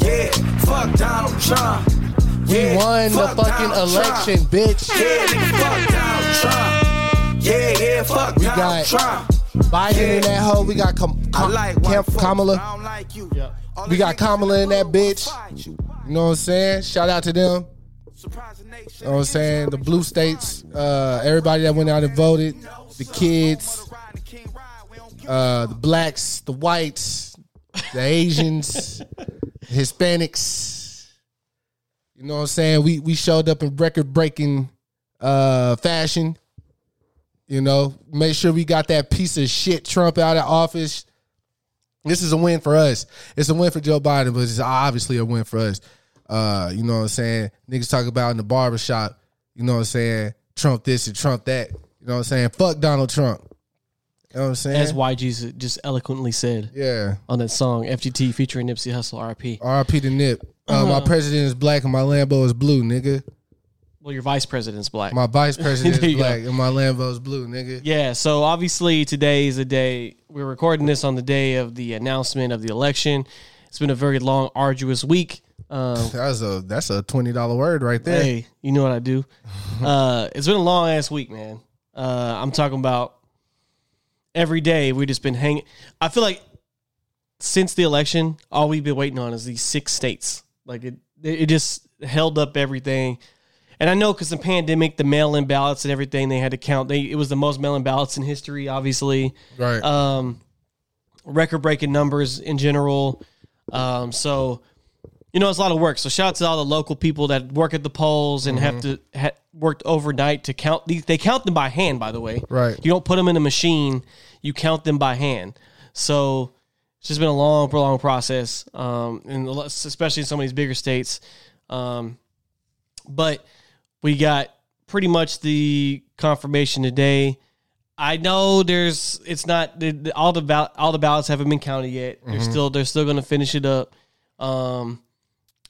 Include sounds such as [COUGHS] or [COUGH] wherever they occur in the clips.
Yeah, fuck Donald Trump. We Yeah, won the fucking Donald election, Trump. bitch. Yeah, fuck Donald Trump. Yeah, yeah, fuck We Donald got Trump. Biden in that hole. We got Kam- Kam- like Kam- Kamala. Like you. All We got Kamala in that bitch. you. You know what I'm saying? Shout out to them. Surprise the nation. You know what I'm saying? The blue states, uh, everybody that went out and voted, the kids, uh, the blacks, the whites, the Asians, [LAUGHS] Hispanics. You know what I'm saying? We we showed up in record breaking uh, fashion. You know, make sure we got that piece of shit Trump out of office. This is a win for us. It's a win for Joe Biden, but it's obviously a win for us. Uh, you know what I'm saying? Niggas talk about in the barbershop, you know what I'm saying? Trump this and Trump that. You know what I'm saying? Fuck Donald Trump. You know what I'm saying? As YG just eloquently said yeah. on that song, FDT featuring Nipsey Hussle, RP. RP to Nip. Uh, My president is black and my Lambo is blue, nigga. Well, your vice president's black. My vice president [LAUGHS] is you go. black and my Lambo is blue, nigga. Yeah, so obviously today is a day we're recording this on the day of the announcement of the election. It's been a very long, arduous week. Um, [LAUGHS] That's a that's a twenty dollar word right there. hey, you know what I do. [LAUGHS] Uh, it's been a long ass week, man. Uh, I'm talking about every day we just been hanging. I feel like since the election, all we've been waiting on is these six states. Like it, it just held up everything. And I know because the pandemic, the mail-in ballots and everything, they had to count. They it was the most mail-in ballots in history, obviously. Right. Um, record-breaking numbers in general. Um, so you know it's a lot of work. So shout out to all the local people that work at the polls and have to ha- worked overnight to count these. They count them by hand, by the way. Right. You don't put them in a machine. You count them by hand. So it's just been a long, prolonged process, um, and especially in some of these bigger states. Um, but we got pretty much the confirmation today. I know there's it's not the, the- all the all the ballots haven't been counted yet. They're still they're still going to finish it up. Um,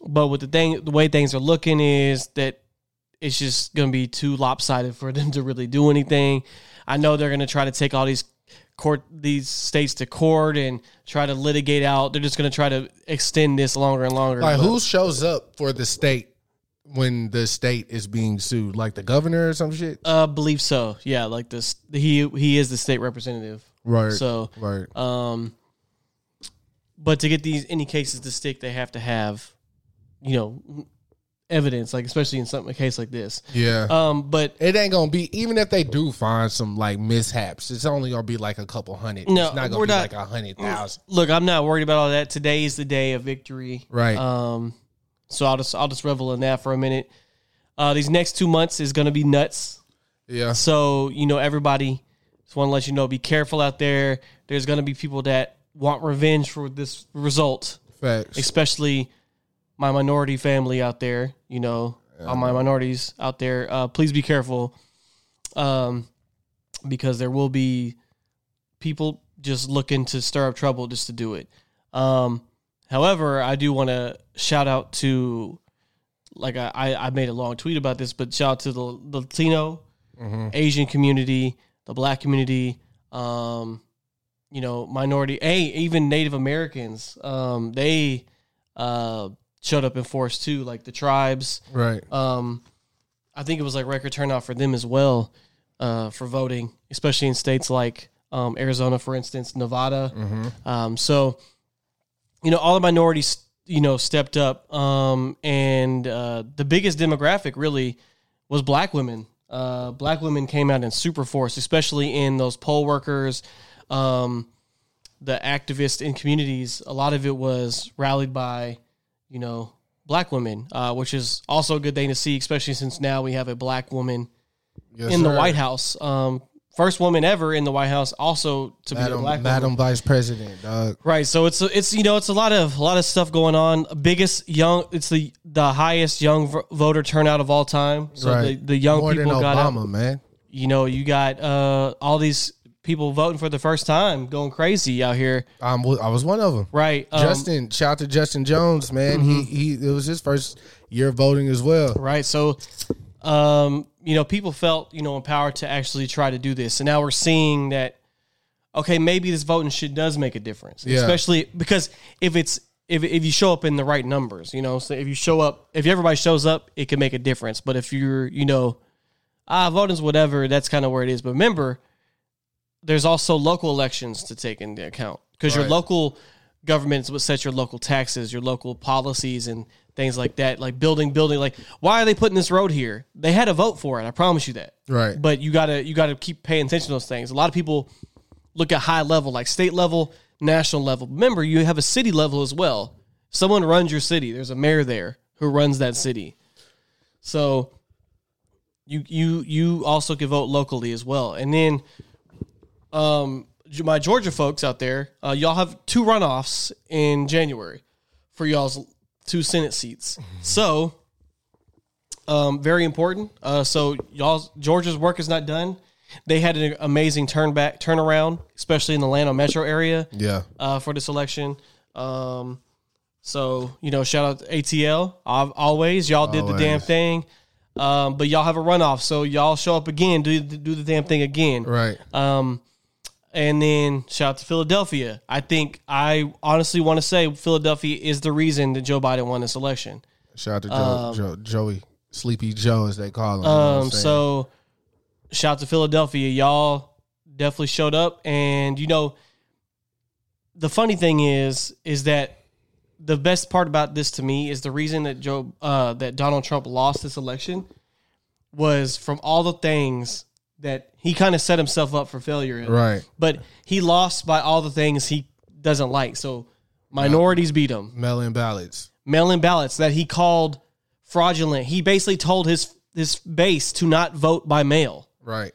but with the thing, the way things are looking is that it's just going to be too lopsided for [LAUGHS] them to really do anything. I know they're going to try to take all these court these states to court and try to litigate out. They're just going to try to extend this longer and longer. Like But- who shows up for the state when the state is being sued? Like the governor or some shit? Uh, believe so. Yeah, like this. He he is the state representative. Right. So, right. um, but to get these any cases to stick, they have to have, you know, evidence. Like especially in something a case like this. Yeah. Um, but it ain't gonna be even if they do find some like mishaps, it's only gonna be like a couple hundred. No, it's not gonna we're be not- like a hundred thousand. look, I'm not worried about all that. Today is the day of victory. Right. Um, so I'll just I'll just revel in that for a minute. Uh, these next two months is gonna be nuts. Yeah. So, you know, everybody just want to let you know be careful out there. There's going to be people that want revenge for this result, Facts. especially my minority family out there, you know, all my minorities out there. Uh, please be careful um, because there will be people just looking to stir up trouble just to do it. Um, however, I do want to shout out to, like I, I made a long tweet about this, but shout out to the, the Latino, Asian community, the Black community, um, you know, minority, hey, even Native Americans. Um, they uh, showed up in force too, like the tribes. Right. Um, I think it was like record turnout for them as well uh, for voting, especially in states like um, Arizona, for instance, Nevada. Um, so you know, all the minorities, you know, stepped up. Um, and uh, the biggest demographic really was black women. Uh, black women came out in super force, especially in those poll workers, um, the activists in communities. A lot of it was rallied by, you know, black women, uh, which is also a good thing to see, especially since now we have a black woman Yes, in the. White House. Um, first woman ever in the White House, also to be a Madam, black Madam woman. Vice President, dog. Right, so it's it's you know it's a lot of a lot of stuff going on. Biggest young, it's the the highest young v- voter turnout of all time. So right. the, the young More people got out. Obama, man. You know, you got uh, all these people voting for the first time, going crazy out here. Um, I was one of them. Right, um, Justin, shout out to Justin Jones, man. He he. It was his first year voting as well. Right. So, um, you know, people felt, you know, empowered to actually try to do this. And now we're seeing that, okay, maybe this voting shit does make a difference. Yeah. Especially because if it's, if, if you show up in the right numbers, you know, so if you show up, if everybody shows up, it can make a difference. But if you're, you know, ah, voting's whatever, that's kind of where it is. But remember, there's also local elections to take into account because your local government is what sets your local taxes, your local policies, and things like that. Like building, building. Like, why are they putting this road here? They had a vote for it. I promise you that. Right. But you gotta you gotta keep paying attention to those things. A lot of people look at high level, like state level, national level. Remember, you have a city level as well. Someone runs your city. There's a mayor there who runs that city. So you you you also can vote locally as well. And then um my Georgia folks out there, uh, y'all have two runoffs in January for y'all's two Senate seats. So um, very important. Uh, so y'all, Georgia's work is not done. They had an amazing turn back turnaround, especially in the Atlanta metro area Yeah. uh, for this election. Um, so you know, shout out to ATL. Al- Always, y'all did the damn thing. Um, but y'all have a runoff, so y'all show up again, do do the damn thing again. Right. Um, and then shout out to Philadelphia. I think I honestly want to say Philadelphia is the reason that Joe Biden won this election. Shout out to Joe, Joe, Joey, Sleepy Joe, as they call him. you know Um, so shout out to Philadelphia. Y'all definitely showed up. And you know, the funny thing is, is that the best part about this to me is the reason that Joe uh, that Donald Trump lost this election was from all the things that he kind of set himself up for failure in. Right. But he lost by all the things he doesn't like. So minorities beat him mail-in ballots. mail-in ballots that he called fraudulent. He basically told his his base to not vote by mail. Right.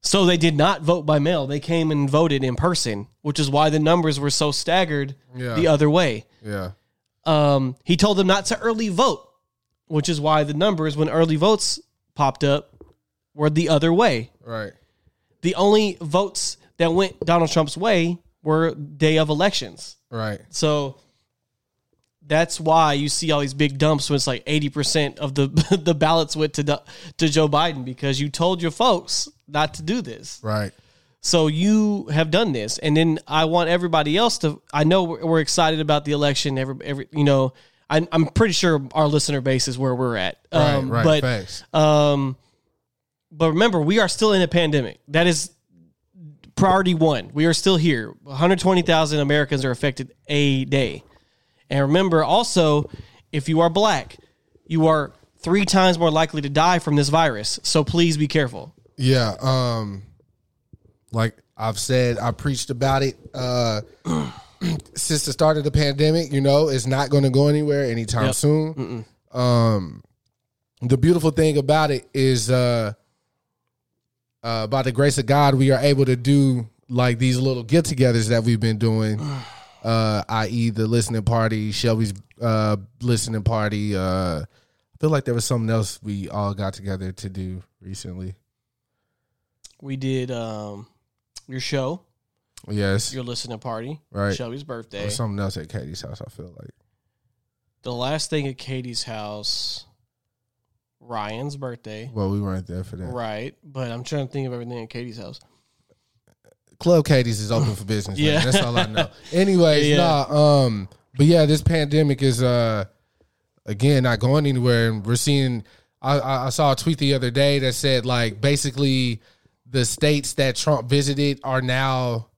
So they did not vote by mail. They came and voted in person, which is why the numbers were so staggered Yeah. the other way. Yeah. Um, he told them not to early vote, which is why the numbers when early votes popped up were the other way. Right. The only votes that went Donald Trump's way were day of elections. Right. So that's why you see all these big dumps when it's like 80% of the [LAUGHS] the ballots went to to Joe Biden because you told your folks not to do this. Right. So you have done this and then I want everybody else to I know we're, excited about the election every every you know I I'm pretty sure our listener base is where we're at. Right. Um, right. but Facts. um, but remember, we are still in a pandemic. That is priority one. We are still here. 120,000 Americans are affected a day. And remember also, if you are black, you are three times more likely to die from this virus. So please be careful. Yeah. Um, like I've said, I preached about it uh, [CLEARS THROAT] since the start of the pandemic. You know, it's not going to go anywhere anytime Yep. soon. Um, the beautiful thing about it is, uh, uh, by the grace of God, we are able to do like these little get-togethers that we've been doing. [SIGHS] Uh, i.e., the listening party, Shelby's uh, listening party. Uh, I feel like there was something else we all got together to do recently. We did um, your show, Yes. your listening party, Right. Shelby's birthday. Or something else at Katie's house, I feel like. The last thing at Katie's house, Ryan's birthday. Well, we weren't there for that. Right. But I'm trying to think of everything at Katie's house. Club Katie's is open for business. Yeah. yeah. That's all I know. Anyways, [LAUGHS] Yeah. nah, um, but yeah, this pandemic is uh again not going anywhere and we're seeing I I saw a tweet the other day that said like basically the states that Trump visited are now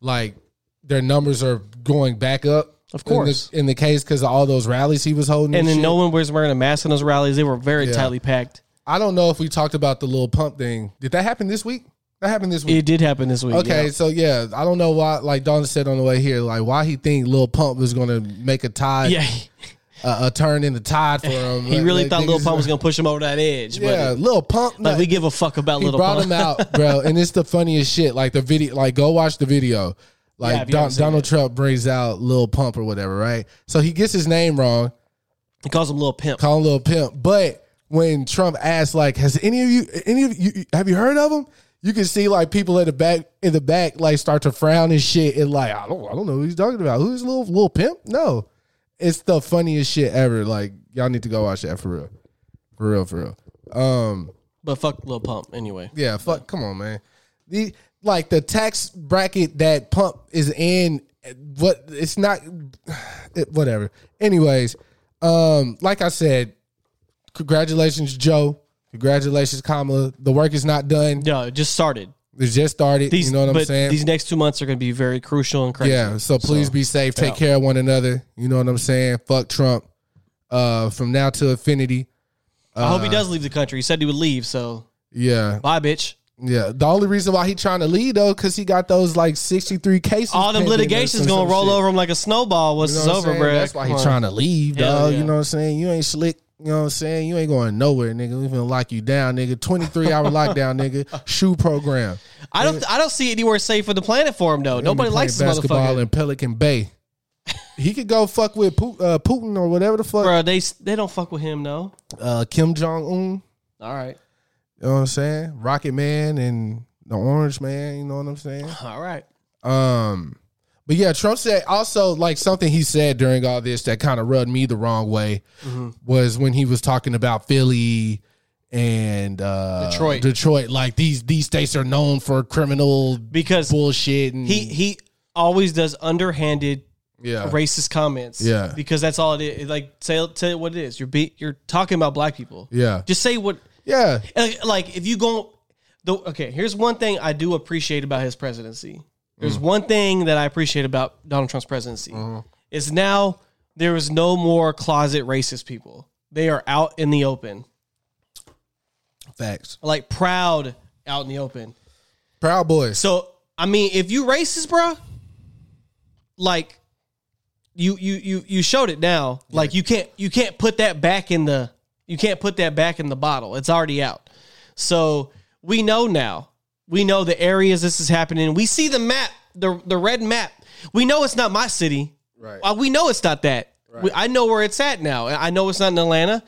like their numbers are going back up. Of course. in the, in the case because of all those rallies he was holding, and then shit. no one was wearing a mask in those rallies. They were very Yeah. tightly packed. I don't know if we talked about the little pump thing. Did that happen this week? That happened this week. It did happen this week. Okay, yeah. so yeah, I don't know why. Like Don said on the way here, like why he think Lil Pump was gonna make a tide, Yeah, a, a turn in the tide for him. [LAUGHS] he really Like, thought Lil Pump was gonna push him over that edge. Yeah, but Lil Pump. like no, we give a fuck about he Little brought Pump. him out, [LAUGHS] bro, and it's the funniest shit. Like the video, like go watch the video. Yeah, Like if you Don, Donald it. Trump brings out Lil Pump or whatever, right? So he gets his name wrong, He calls him Little Pimp. call him Lil Pimp. But when Trump asks, like, has any of you, any of you, have you heard of him? You can see like people in the back, in the back, like start to frown and shit, and like, I don't, I don't know who he's talking about. Who's Lil Lil Pimp? No, it's the funniest shit ever. Like, y'all need to go watch that for real, for real, for real. Um, But fuck Lil Pump anyway. yeah, fuck. Come on, man. The like the tax bracket that Pump is in. What it's not. [SIGHS] It, whatever. Anyways, um, like I said, congratulations, Joe. Congratulations, Kamala. The work is not done. No, it just started. It just started. These, you know what I'm saying? These next two months are going to be very crucial and crazy. yeah. So please be safe. Take care of one another. You know what I'm saying? Fuck Trump. Uh, from now to infinity. I hope he does leave the country. He said he would leave, so Yeah. bye, bitch. Yeah. The only reason why he trying to leave though, because he got those like 63 cases. All them litigation's gonna roll shit. over him like a snowball once You know it's over, bro. That's why he's trying to leave, dog. yeah. You know what I'm saying? You ain't slick. You know what I'm saying? You ain't going nowhere, nigga. We finna lock you down, nigga. 23 hour lockdown, [LAUGHS] nigga. Shoe program. I don't. I don't see anywhere safe on the planet for him though. Nobody likes this basketball motherfucker, in Pelican Bay. He could go fuck with uh, Putin or whatever the fuck. bro. They they don't fuck with him, no. Uh, Kim Jong Un. All right, You know what I'm saying? Rocket Man and the Orange Man. You know what I'm saying? [LAUGHS] all right. Um, but yeah, Trump said also like something he said during all this that kind of rubbed me the wrong way Mm-hmm. was when he was talking about Philly and uh Detroit. Detroit, like these these states are known for criminal Because bullshit and he he always does underhanded yeah racist comments. Yeah. because that's all it is. Like say say what it is. You're be, you're talking about black people. yeah Just say what yeah. Like, like, if you go the okay here's one thing i do appreciate about his presidency. There's mm. one thing that i appreciate about donald trump's presidency. Uh-huh. Is now there is no more closet racist people. They are out in the open. Facts. Like proud out in the open. Proud Boys. So i mean if you racist bro like you you you you showed it now. Like you can't you can't put that back in the you can't put that back in the bottle. It's already out. So we know now. We know the areas this is happening. We see the map the the red map. We know it's not my city. Right. Uh, we know it's not that. We, i know where it's at now. I know it's not in atlanta.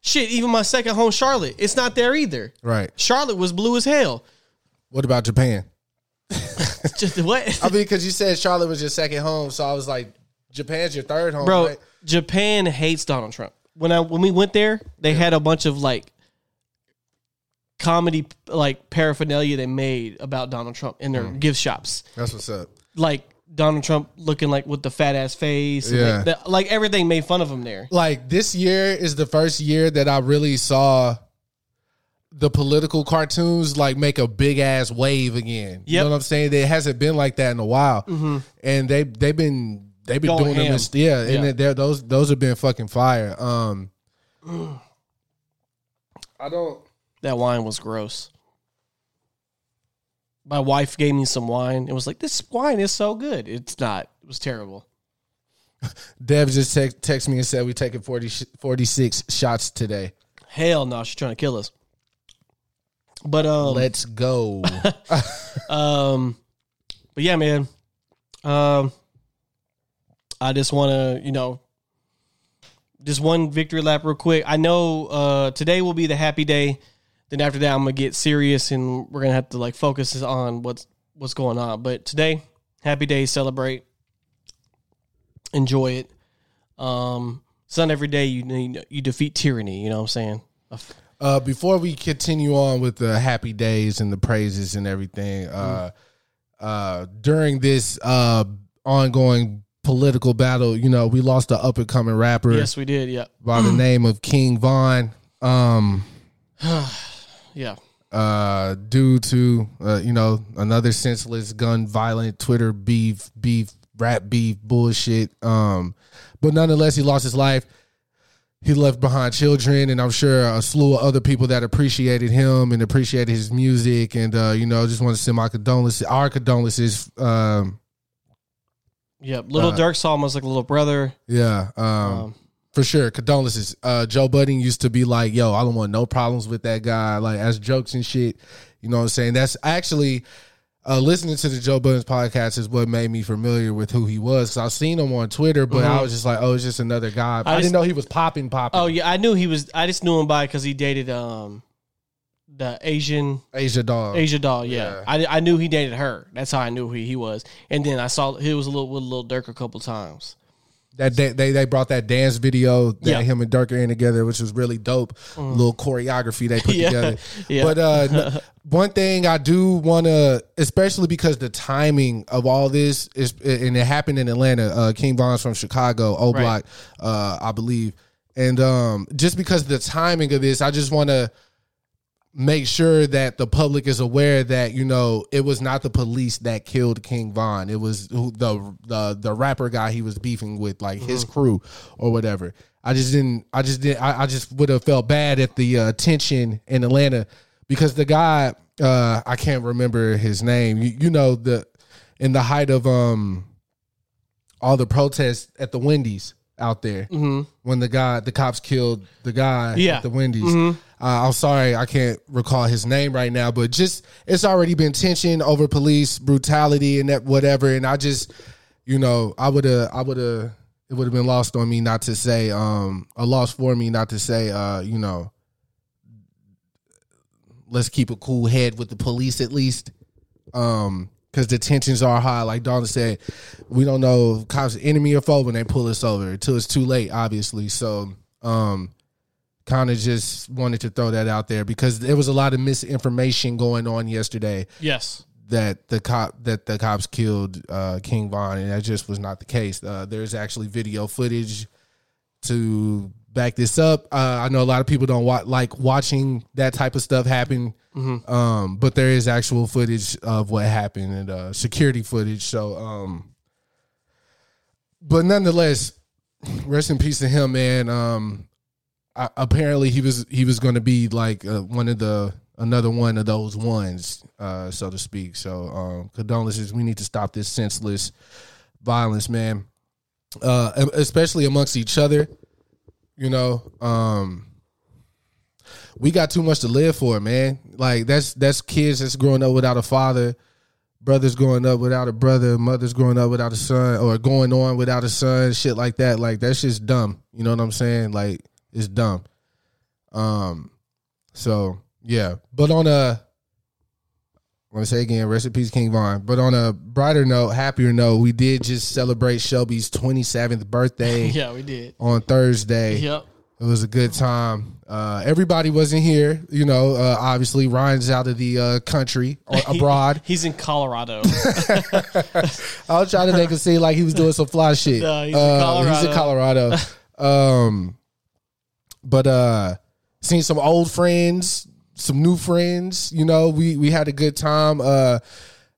Shit even my second home charlotte it's not there either. Right. Charlotte was blue as hell. What about Japan? [LAUGHS] Just what? [LAUGHS] I mean because you said Charlotte was your second home so I was like Japan's your third home bro right? japan hates donald trump when i when we went there they had a bunch of like comedy like paraphernalia they made about donald trump in their Mm. gift shops that's what's up like donald trump looking like with the fat ass face and, Yeah. like, the- like everything made fun of him there like this year is the first year that I really saw the political cartoons like make a big ass wave again. You know what I'm saying? It hasn't been like that in a while, and they they've been they've been Going doing them. ham. in- Yeah, Yeah. and they're, those those have been fucking fire. Um, [CLEARS THROAT] I don't. that wine was gross my wife gave me some wine it was like this wine is so good it's not it was terrible [LAUGHS] Dev just text, text me and said we taking 40, sh- 46 shots today. hell no she's trying to kill us but um Let's go. [LAUGHS] Um, but yeah, man. Um, I just want to, you know, just one victory lap real quick. I know uh, today will be the happy day. Then after that, I'm gonna get serious and we're gonna have to like focus on what's what's going on. But today, happy day, celebrate, enjoy it. Um, it's not every day you you, you defeat tyranny. You know what I'm saying? Uh, before we continue on with the happy days and the praises and everything, uh, uh, during this uh, ongoing political battle, you know, we lost an up and coming rapper Yes, we did. Yeah, by the name of King Von. Um, [SIGHS] yeah. uh, due to uh, you know another senseless gun violent Twitter beef beef rap beef bullshit. Um, but nonetheless, he lost his life. He left behind children, and I'm sure a slew of other people that appreciated him and appreciated his music. And uh, you know, just want to send my condolences, our condolences. Um, Yep. Little Uh, Durk saw him as like a little brother. yeah, um, Um, for sure. Condolences. Uh, Joe Budden used to be like, "Yo, I don't want no problems with that guy," like as jokes and shit. You know what I'm saying? That's actually uh, listening to the Joe Budden's podcast is what made me familiar with who he was. Cause I've seen him on Twitter, but I was just like, "Oh, it's just another guy." I, Mm-hmm. I didn't know he was popping, popping. oh yeah, I knew he was. I just knew him by because he dated um the Asian Asia dog. Asia doll. Yeah, Yeah. I, I knew he dated her. That's how I knew who he was. And then I saw he was a little with Little Durk a couple times. That they, they they brought that dance video that Yeah. Mm. him and Durk are in together, which was really dope. Little choreography they put [LAUGHS] Yeah. together. [LAUGHS] Yeah. But uh, n- [LAUGHS] one thing I do want to, especially because the timing of all this is, and it happened in Atlanta. Uh, King Von's from Chicago, O. Block, uh, I believe, and um, just because of the timing of this, I just want to make sure that the public is aware that you know it was not the police that killed King Von. It was who, the the the rapper guy he was beefing with, like his crew or whatever. I just didn't. I just did. I, I just would have felt bad at the uh, tension in Atlanta because the guy uh, I can't remember his name. You, you know the in the height of um all the protests at the Wendy's out there when the guy the cops killed the guy Yeah. at the Wendy's. Uh, I'm sorry, I can't recall his name right now, but just it's already been tension over police brutality and that whatever. And I just, you know, I would have, I would have, it would have been lost on me not to say, um, a loss for me not to say, uh, you know, let's keep a cool head with the police at least. Um, because the tensions are high. Like Donna said, we don't know if cops enemy or foe when they pull us over until it's too late, obviously. So, um, kind of just wanted to throw that out there because there was a lot of misinformation going on yesterday Yes. that the cop that the cops killed uh, King Von, and that just was not the case. Uh, there's actually video footage to back this up. Uh, I know a lot of people don't wa- like watching that type of stuff happen, um, but there is actual footage of what happened and uh, security footage. So, um, but nonetheless, rest in peace to him, man. Um, I, apparently he was he was going to be like uh, one of the another one of those ones, uh, so to speak. So um, condolences. We need to stop this senseless violence, man. Uh, especially amongst each other. You know, um, we got too much to live for, man. Like that's that's kids that's growing up without a father, brothers growing up without a brother, mothers growing up without a son, or going on without a son, shit like that. Like that's just dumb. You know what I'm saying? Like it's dumb. Um, so yeah, but on a I'm gonna say again, rest in peace, King Von. But on a brighter note, happier note, we did just celebrate Shelby's 27th birthday [LAUGHS] Yeah, we did. on Thursday. Yep. It was a good time. Uh, everybody wasn't here, you know. Uh, obviously, Ryan's out of the uh, country [LAUGHS] or abroad. He's in Colorado. [LAUGHS] I was trying to make him seem like he was doing some fly shit. No, he's in Uh, He's in Colorado. Colorado. um, but uh, seen some old friends, some new friends. You know, we we had a good time. Uh,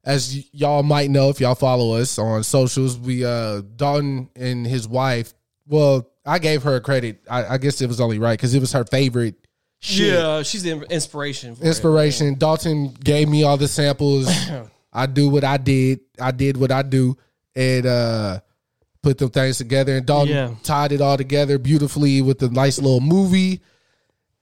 as y- y'all might know, if y'all follow us on socials, we uh Dalton and his wife. Well, I gave her a credit. I, I guess it was only right because it was her favorite. Shit. yeah, she's the inspiration. For it. inspiration. Dalton gave me all the samples. [COUGHS] I do what I did. I did what I do, and uh put them things together. And Dalton Yeah. tied it all together beautifully with a nice little movie.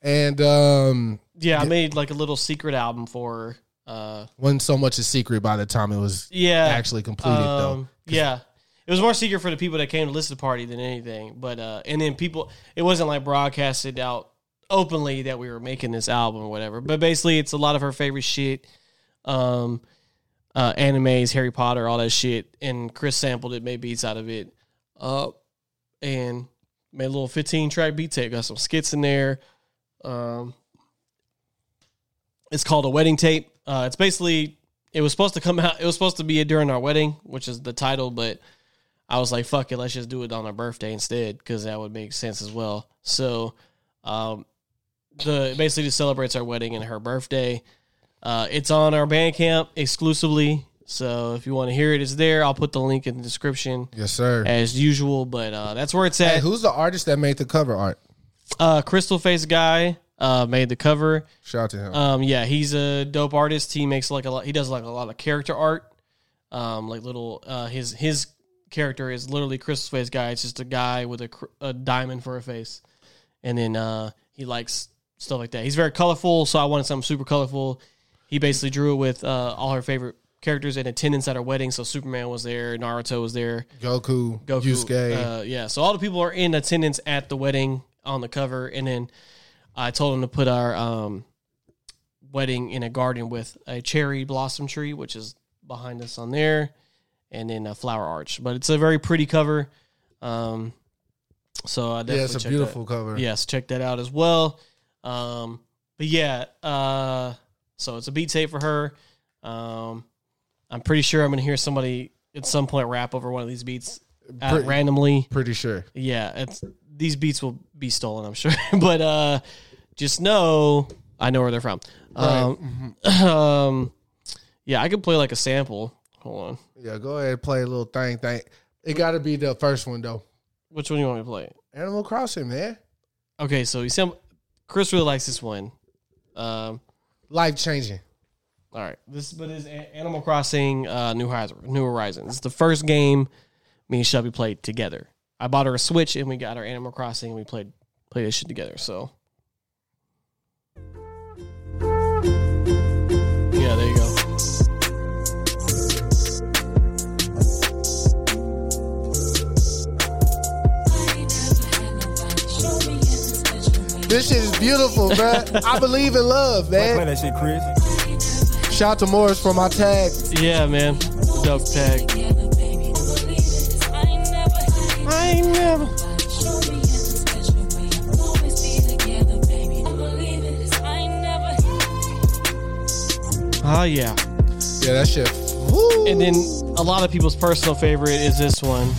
And um Yeah, I made like a little secret album for her. Uh, wasn't so much a secret by the time it was yeah, actually completed though. Um, Yeah. It was more secret for the people that came to listen to the party than anything. But uh and then people it wasn't like broadcasted out openly that we were making this album or whatever. But basically it's a lot of her favorite shit. Um uh animes, Harry Potter, all that shit. And Chris sampled it, made beats out of it. Uh and made a little 15 track beat tape. Got some skits in there. Um it's called a wedding tape. Uh, it's basically it was supposed to come out. It was supposed to be during our wedding, which is the title, but I was like, "Fuck it, let's just do it on our birthday instead," because that would make sense as well. So, um, the basically just celebrates our wedding and her birthday. Uh, it's on our Bandcamp exclusively, so if you want to hear it, it's there. I'll put the link in the description Yes, sir. as usual. But uh, that's where it's Hey, at. who's the artist that made the cover art? Uh, Crystal Face guy uh, made the cover. Shout out to him. Um, yeah, he's a dope artist. He makes like a lot. He does like a lot of character art. Um, like little uh, his his character is literally Crystal Face guy. It's just a guy with a, a diamond for a face, and then uh, he likes stuff like that. He's very colorful, so I wanted something super colorful. He basically drew it with uh, all her favorite characters in attendance at our wedding. So Superman was there, Naruto was there, Goku, Goku. Yusuke. Uh, yeah, so all the people are in attendance at the wedding on the cover, and then I told him to put our um, wedding in a garden with a cherry blossom tree, which is behind us on there, and then a flower arch. But it's a very pretty cover. Um, so I definitely yeah, it's a beautiful that. cover. Yes, check that out as well. Um, but yeah, uh, so it's a beat tape for her. Um, I'm pretty sure I'm gonna hear somebody at some point rap over one of these beats uh, Pretty- randomly. Pretty sure. Yeah, it's these beats will be stolen, I'm sure. [LAUGHS] but uh, just know I know where they're from. Um, [CLEARS THROAT] um, yeah, I could play like a sample. Hold on, Yeah, go ahead and play a little thing. Thing. It got to be the first one though. which one do you want me to play? Animal Crossing, man. Okay, so you see, Chris really likes this one. Um, Life changing. All right, this but is Animal Crossing uh, New Horizons. New Horizons. It's the first game me and Shelby played together. I bought her a Switch and we got our Animal Crossing and we played played this shit together. So This shit is beautiful, man. I believe in love, Play man. that shit, Chris. Shout out to Morris for my tag. Yeah, man. Dope tag. I ain't never. Oh yeah. Yeah, that shit. Woo. And then a lot of people's personal favorite is this one.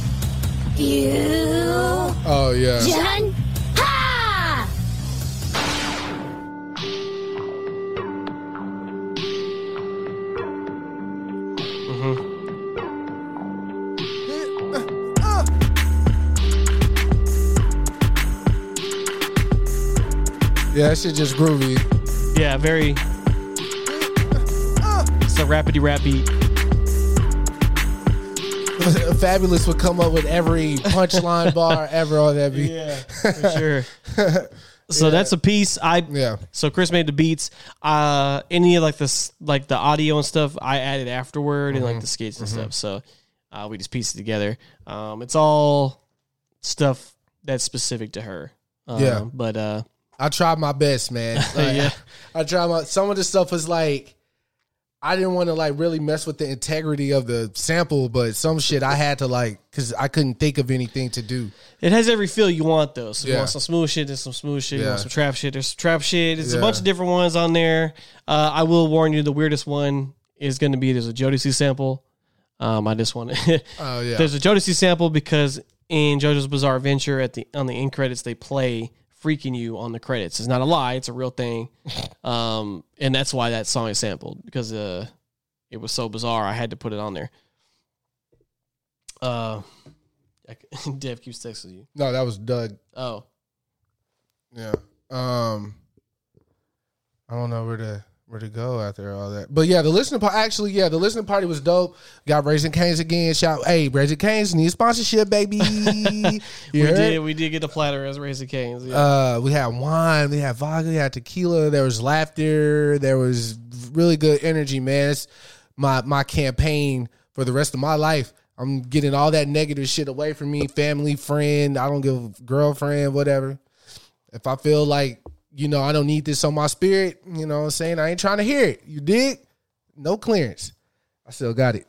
You. oh yeah. Yeah, that shit just groovy. Yeah, very. It's a rapidy rap beat. [LAUGHS] Fabolous would come up with every punchline bar [LAUGHS] ever on that beat. Yeah, for sure. [LAUGHS] So that's a piece. I Yeah. So Chris made the beats. Uh, any of like this, like the audio and stuff, I added afterward, and Mm-hmm. like the skits and stuff. So uh, we just pieced it together. Um, it's all stuff that's specific to her. Um, Yeah. but uh, I tried my best, man. [LAUGHS] Like, Yeah. I tried my some of the stuff was like I didn't want to like really mess with the integrity of the sample, but some shit I had to like because I couldn't think of anything to do. it has every feel you want though. So you Yeah. want some smooth shit, there's some smooth shit. You Yeah. want some trap shit, there's some trap shit. There's a bunch of different ones on there. Uh, I will warn you, the weirdest one is going to be there's a Jodeci sample. Um, I just want to. [LAUGHS] Oh yeah, There's a Jodeci sample because in JoJo's Bizarre Adventure at the on the end credits they play "Freek'n You" on the credits. It's not a lie; it's a real thing, [LAUGHS] um, and that's why that song is sampled because uh, it was so bizarre. I had to put it on there. Uh, I- [LAUGHS] Dev keeps texting you. no, that was Doug. Oh, Yeah. Um, I don't know where to where to go after all that, but yeah, the listening part actually, yeah, the listening party was dope. Got Raising Cane's again. Shout, hey, Raising Cane's need sponsorship, baby. [LAUGHS] We did we did get the platter as Raising Cane's. Yeah. Uh, we had wine, we had vodka, we had tequila. There was laughter. There was really good energy, man. It's my my campaign for the rest of my life. I'm getting all that negative shit away from me. Family, friend, I don't give a girlfriend, whatever. If I feel like you know I don't need this on my spirit, you know what I'm saying? I ain't trying to hear it. You dig? No clearance. I still got it.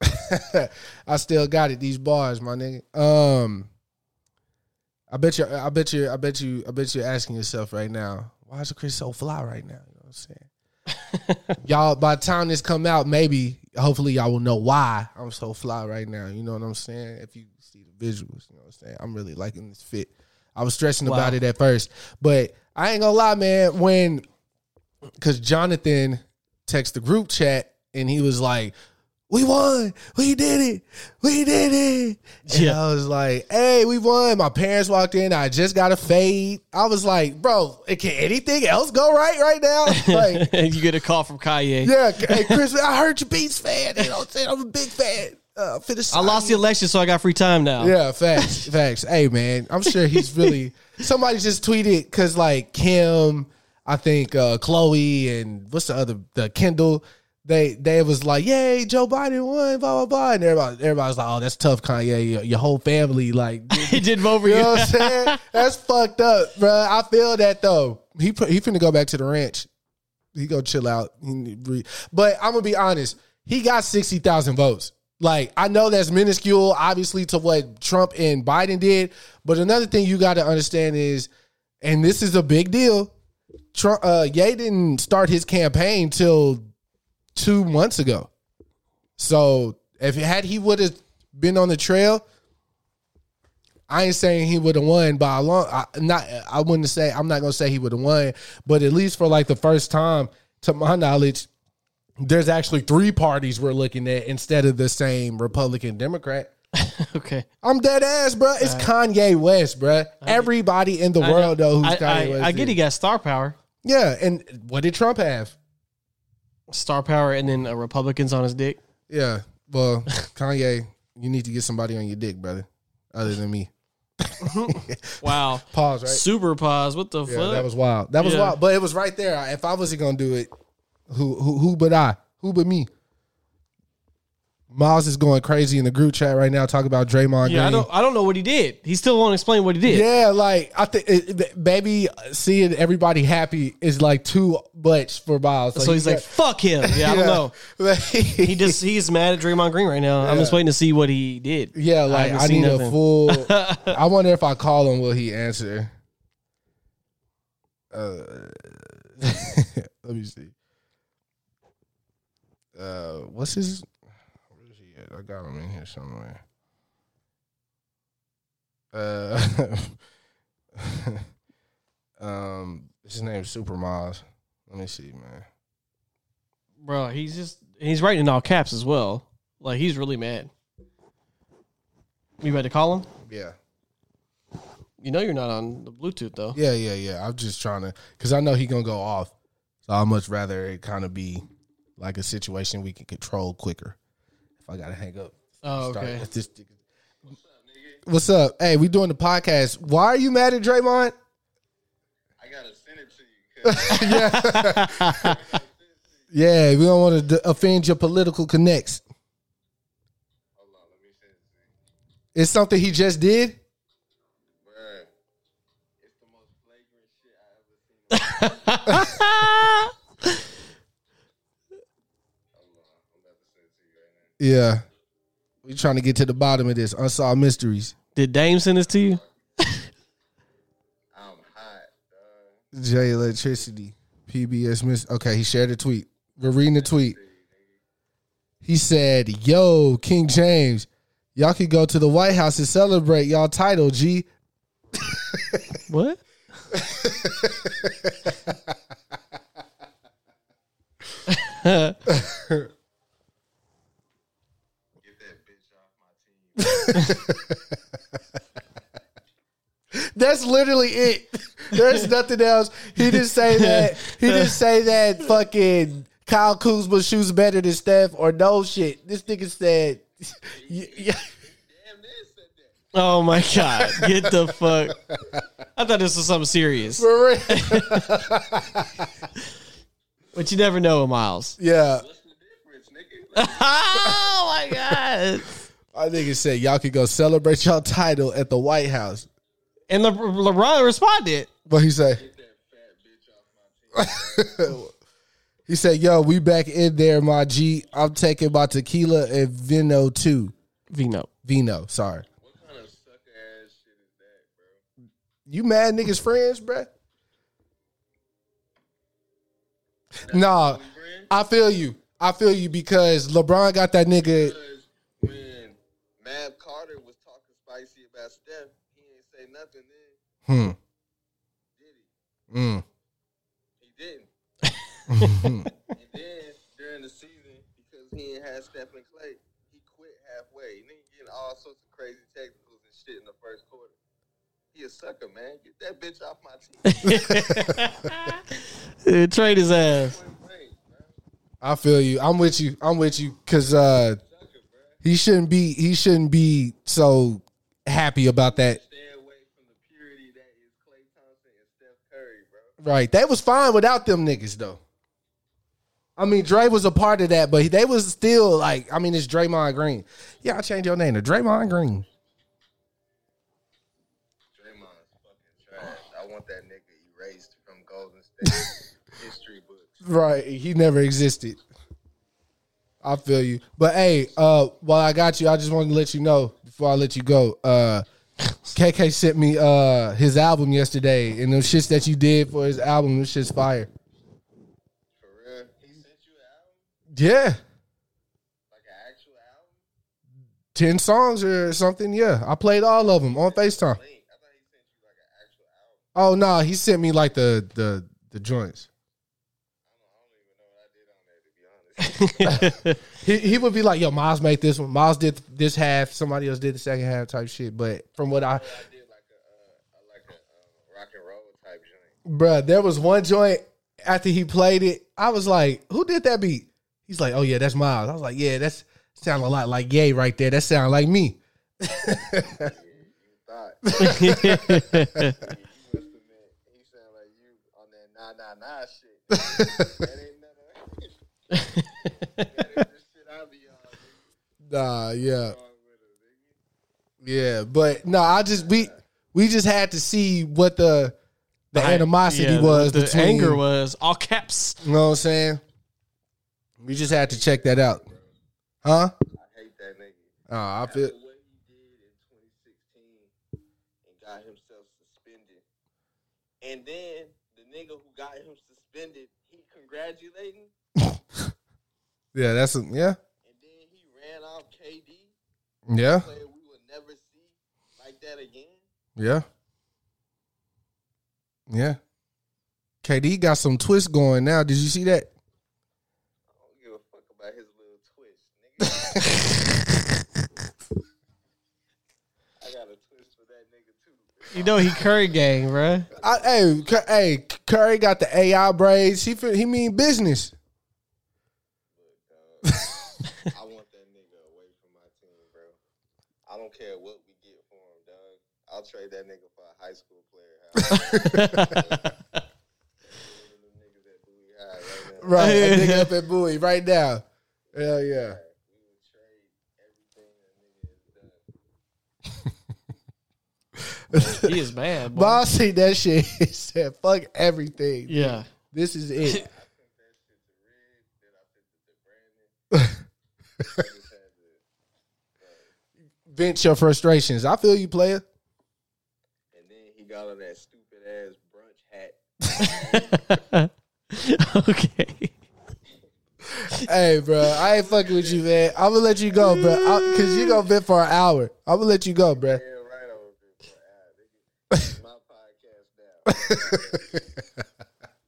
[LAUGHS] I still got it. These bars, my nigga. Um. I bet you, I bet you, I bet you, I bet you're asking yourself right now, why is Chris so fly right now? You know what I'm saying? [LAUGHS] y'all, by the time this come out, maybe, hopefully, y'all will know why I'm so fly right now. You know what I'm saying? If you see the visuals, you know what I'm saying? I'm really liking this fit. I was stressing Wow. about it at first, but I ain't gonna lie, man. When because Jonathan texted the group chat and he was like, "We won, we did it, we did it." And Yeah. I was like, "Hey, we won." My parents walked in. I just got a fade. I was like, "Bro, can anything else go right right now?" [LAUGHS] Like, you get a call from Kanye. yeah, hey, Chris, I heard you Beats fan. You know what I'm saying? I'm a big fan. Uh, for I lost the election, so I got free time now. yeah, facts, [LAUGHS] facts. Hey, man, I'm sure he's really. [LAUGHS] Somebody just tweeted because like Kim, I think uh Khloé and what's the other the Kendall. They they was like, yay, Joe Biden won, blah blah blah, and everybody everybody's like, oh, that's tough, Kanye. Your, your whole family like, [LAUGHS] He didn't vote for you you. know what I'm saying? That's fucked up, bro. I feel that though. He he finna go back to the ranch. He go chill out. But I'm gonna be honest. He got sixty thousand votes. Like I know that's minuscule, obviously, to what Trump and Biden did. But another thing you got to understand is, and this is a big deal. Trump, uh, Ye didn't start his campaign till two months ago. So if had he would have been on the trail, I ain't saying he would have won by a long. I, not I wouldn't say I'm not gonna say he would have won, but at least for like the first time, to my knowledge, there's actually three parties we're looking at instead of the same Republican Democrat. [LAUGHS] okay. I'm dead ass, bro. It's Kanye West, bro. Everybody in the world know who's I, Kanye I, West. I get is. he got star power. Yeah, and what did Trump have? Star power and then uh, Republicans on his dick. Yeah, well, [LAUGHS] Kanye, you need to get somebody on your dick, brother, other than me. [LAUGHS] Wow. Pause, right? Super pause. What the Yeah, fuck? that was wild. That was Yeah. wild, but it was right there. If I wasn't gonna do it, who who who but I? Who but me? Miles is going crazy in the group chat right now, talking about Draymond yeah, I Green. don't I don't know what he did. He still won't explain what he did. Yeah, like I think, baby, seeing everybody happy is like too much for Miles. So he's like, fuck him. [LAUGHS] Yeah, I don't know. [LAUGHS] He just he's mad at Draymond Green right now. I'm just waiting to see what he did. yeah, like I, seen need a full. [LAUGHS] I wonder if I call him, will he answer? Uh, let me see. Uh, what's his? Where is he at? I got him in here somewhere. Uh, [LAUGHS] um, his name's Super Miles. Let me see, man. Bro, he's just he's writing in all caps as well. Like he's really mad. You about to call him? Yeah. You know you're not on the Bluetooth though. Yeah, yeah, yeah. I'm just trying to, because I know he gonna go off. So I'd much rather it kind of be like a situation we can control quicker. If I gotta hang up. Oh, okay. if this- What's up? Hey, we doing the podcast. Why are you mad at Draymond? I gotta send it to you. [LAUGHS] [LAUGHS] Yeah, yeah, we don't want to offend your political connects. Hold on, let me send it. It's something he just did. Bruh, it's the most flagrant shit I ever seen. [LAUGHS] Hold on, I'm about to send it to you right now. Yeah, we trying to get to the bottom of this unsolved mysteries. Did Dame send this to you? I'm hot, dog. J Electricity, PBS Miss. Okay, he shared a tweet. We're reading the tweet. He said, "Yo, King James, y'all could go to the White House and celebrate y'all title, G." [LAUGHS] What? [LAUGHS] [LAUGHS] Get that bitch off my team. [LAUGHS] That's literally it. There's nothing else. He didn't say that. He didn't say that fucking Kyle Kuzma shoots better than Steph or no shit. This nigga said, [LAUGHS] yeah, yeah. Damn, they said that. Oh my god. Get the fuck. I thought this was something serious. for real. [LAUGHS] But you never know, Miles. Yeah. What's the difference, nigga? oh my god. I think it said y'all could go celebrate y'all title at the White House. And Le- LeBron responded. What he say? Get that fat bitch off my team. He said, "Yo, we back in there, my G. I'm taking my tequila and vino too. Vino. Vino, sorry. What kind of sucker ass shit is that, bro? You mad niggas friends, bruh? Nah, I feel you. I feel you because LeBron got that nigga. Because when Mav Carter was talking spicy about Steph, he ain't say nothing then, Hmm. did he? Mm. He didn't. [LAUGHS] and then during the season, because he ain't had Steph and Klay, he quit halfway. And Nigga getting all sorts of crazy technicals and shit in the first quarter. He a sucker, man. Get that bitch off my team. [LAUGHS] Trade his ass. I feel you. I'm with you. I'm with you because uh, he shouldn't be. He shouldn't be so happy about that. Stay away from the purity that is Klay Thompson and Steph Curry, bro. Right. They was fine without them niggas though. I mean, Dre was a part of that, but they was still like. I mean, it's Draymond Green. Yeah, I changed your name to Draymond Green. Draymond's fucking trash. I want that nigga erased from Golden State [LAUGHS] history books. Right. He never existed. I feel you. But hey, uh, while I got you, I just wanted to let you know before I let you go. Uh, KK sent me uh his album yesterday, and them shits that you did for his album, them shit's fire. For real. He sent you an album? Yeah, Like an actual album? ten songs or something. Yeah, I played all of them on Facetime. I thought he sent you like an actual album. Oh no, he sent me like the the the joints. I don't even know what I did on there, to be honest. [LAUGHS] He he would be like, "Yo, Miles made this one. Miles did this half. Somebody else did the second half type shit." But from what I, I did like a, uh, like a uh, rock and roll type joint. bruh, there was one joint after he played it. I was like, "Who did that beat?" He's like, "Oh yeah, that's Miles." I was like, "Yeah, that's sound a lot like Yay right there. That sound like me." [LAUGHS] [LAUGHS] Thought. you must have meant he sound like you on that nah nah nah shit. Nah, yeah, Wrong with it, nigga. yeah, but no, I just we we just had to see what the the animosity Yeah, was. The, between, anger was all caps. You know what I'm saying? We just had to check that out, huh? I hate that nigga. Oh, I feel After what he did in 2016 and got himself suspended. And then the nigga who got him suspended, he congratulating. Yeah. That's a, yeah, And then he ran off KD, yeah, player we will never see like that again. yeah, yeah. KD got some twist going now. Did you see that? I don't give a fuck about his little twist, nigga. [LAUGHS] I got a twist for that nigga too. You know he Curry gang, bruh. I, hey, hey, Curry got the AI braids. He he mean business. I want that nigga away from my team, bro. I don't care what we get for him, dog. I'll trade that nigga for a high school player. One of them niggas at Bowie High right now. Right, nigga up at Bowie right now. Hell yeah. We would trade everything that nigga has done. [LAUGHS] He is mad, boy. But I see that shit. [LAUGHS] He said, "Fuck everything. Yeah. This is it." [LAUGHS] I sent that shit to Red, then I sent it to Brandon. I just had to- Vent your frustrations. I feel you, player. And then he got on that stupid ass brunch hat. [LAUGHS] okay. hey, bro, I ain't fucking with you, man. I'm gonna let you go, bro, because you gonna vent for an hour. I'm gonna let you go, bro. Yeah, right over there. boy. Nigga, This is my podcast now.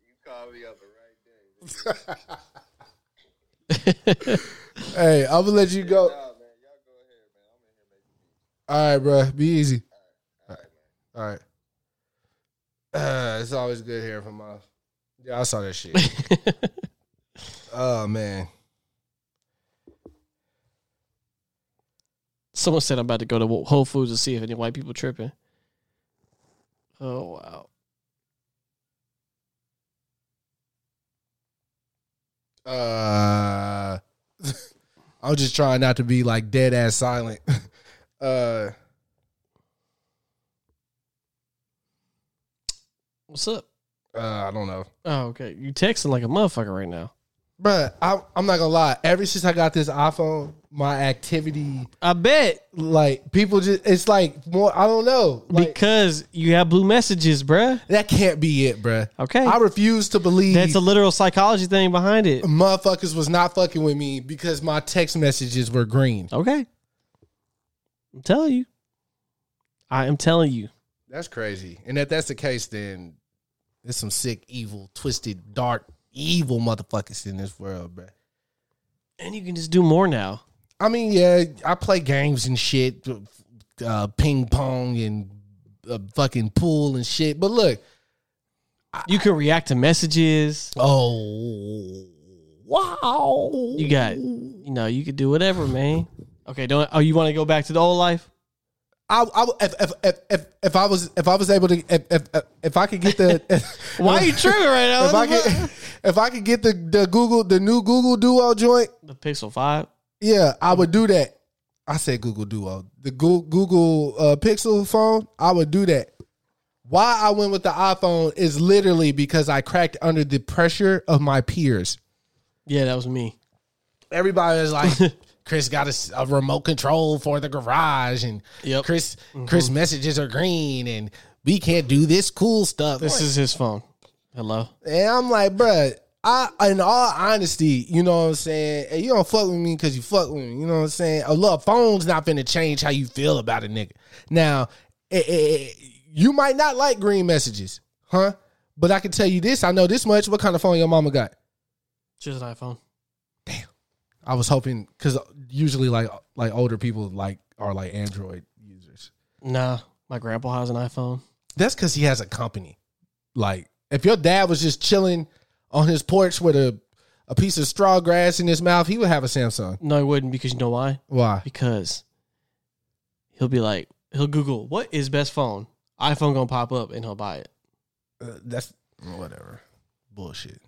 you call me up the right day. [LAUGHS] Hey, I'm gonna let you go. Nah, man, go ahead, man. I'm in here making beats. All right, bro. Be easy. All right. All right. Uh, it's always good hearing from Miles. Yeah, I saw that shit. [LAUGHS] oh man. Someone said I'm about to go to Whole Foods to see if any white people tripping. Oh wow. Uh, [LAUGHS] I'm just trying not to be like dead ass silent. [LAUGHS] Uh, What's up? uh, I don't know, Oh, okay. You texting like a motherfucker right now. Bruh, I, I'm not gonna lie. Ever since I got this iPhone, my activity, I bet like people just, it's like more. I don't know. Like, because you have blue messages, bruh. that can't be it, bruh. Okay. I refuse to believe That's a literal psychology thing behind it. motherfuckers was not fucking with me because my text messages were green. Okay. I'm telling you. I am telling you. That's crazy. And if that's the case, then there's some sick, evil, twisted, dark, evil motherfuckers in this world, bro. And you can just do more now. I mean, yeah, I play games and shit, uh, ping pong and uh, fucking pool and shit. But look, You can react to messages. oh wow, You got, you know, you could do whatever, man. Okay, don't. Oh, you want to go back to the old life? I, I if, if, if, if, I was if I was able to if if, if I could get the [LAUGHS] Why are you tripping right now? if I could if I could get the the Google the new Google Duo joint, the Pixel Five. yeah, I would do that. I said Google Duo, the Google, Google uh, Pixel phone. I would do that. Why I went with the iPhone is literally because I cracked under the pressure of my peers. Yeah, that was me. Everybody was like, [LAUGHS] Chris got a, a remote control for the garage, and Yep. Chris Chris messages are green, and we can't do this cool stuff. This is his phone. Hello. And I'm like, bruh, I in all honesty, you know what I'm saying? And you don't fuck with me because you fuck with me. You know what I'm saying? A little phone's not finna change how you feel about a nigga. Now, eh, eh, eh, you might not like green messages, huh? But I can tell you this, I know this much. What kind of phone your mama got? Just an iPhone. I was hoping because usually like like older people like are like Android users. Nah, my grandpa has an iPhone. That's because he has a company. Like if your dad was just chilling on his porch with a a piece of straw grass in his mouth, he would have a Samsung. No, he wouldn't because you know why? Why? Because he'll be like, he'll Google what is best phone. iPhone gonna pop up and he'll buy it. Uh, that's whatever. Bullshit.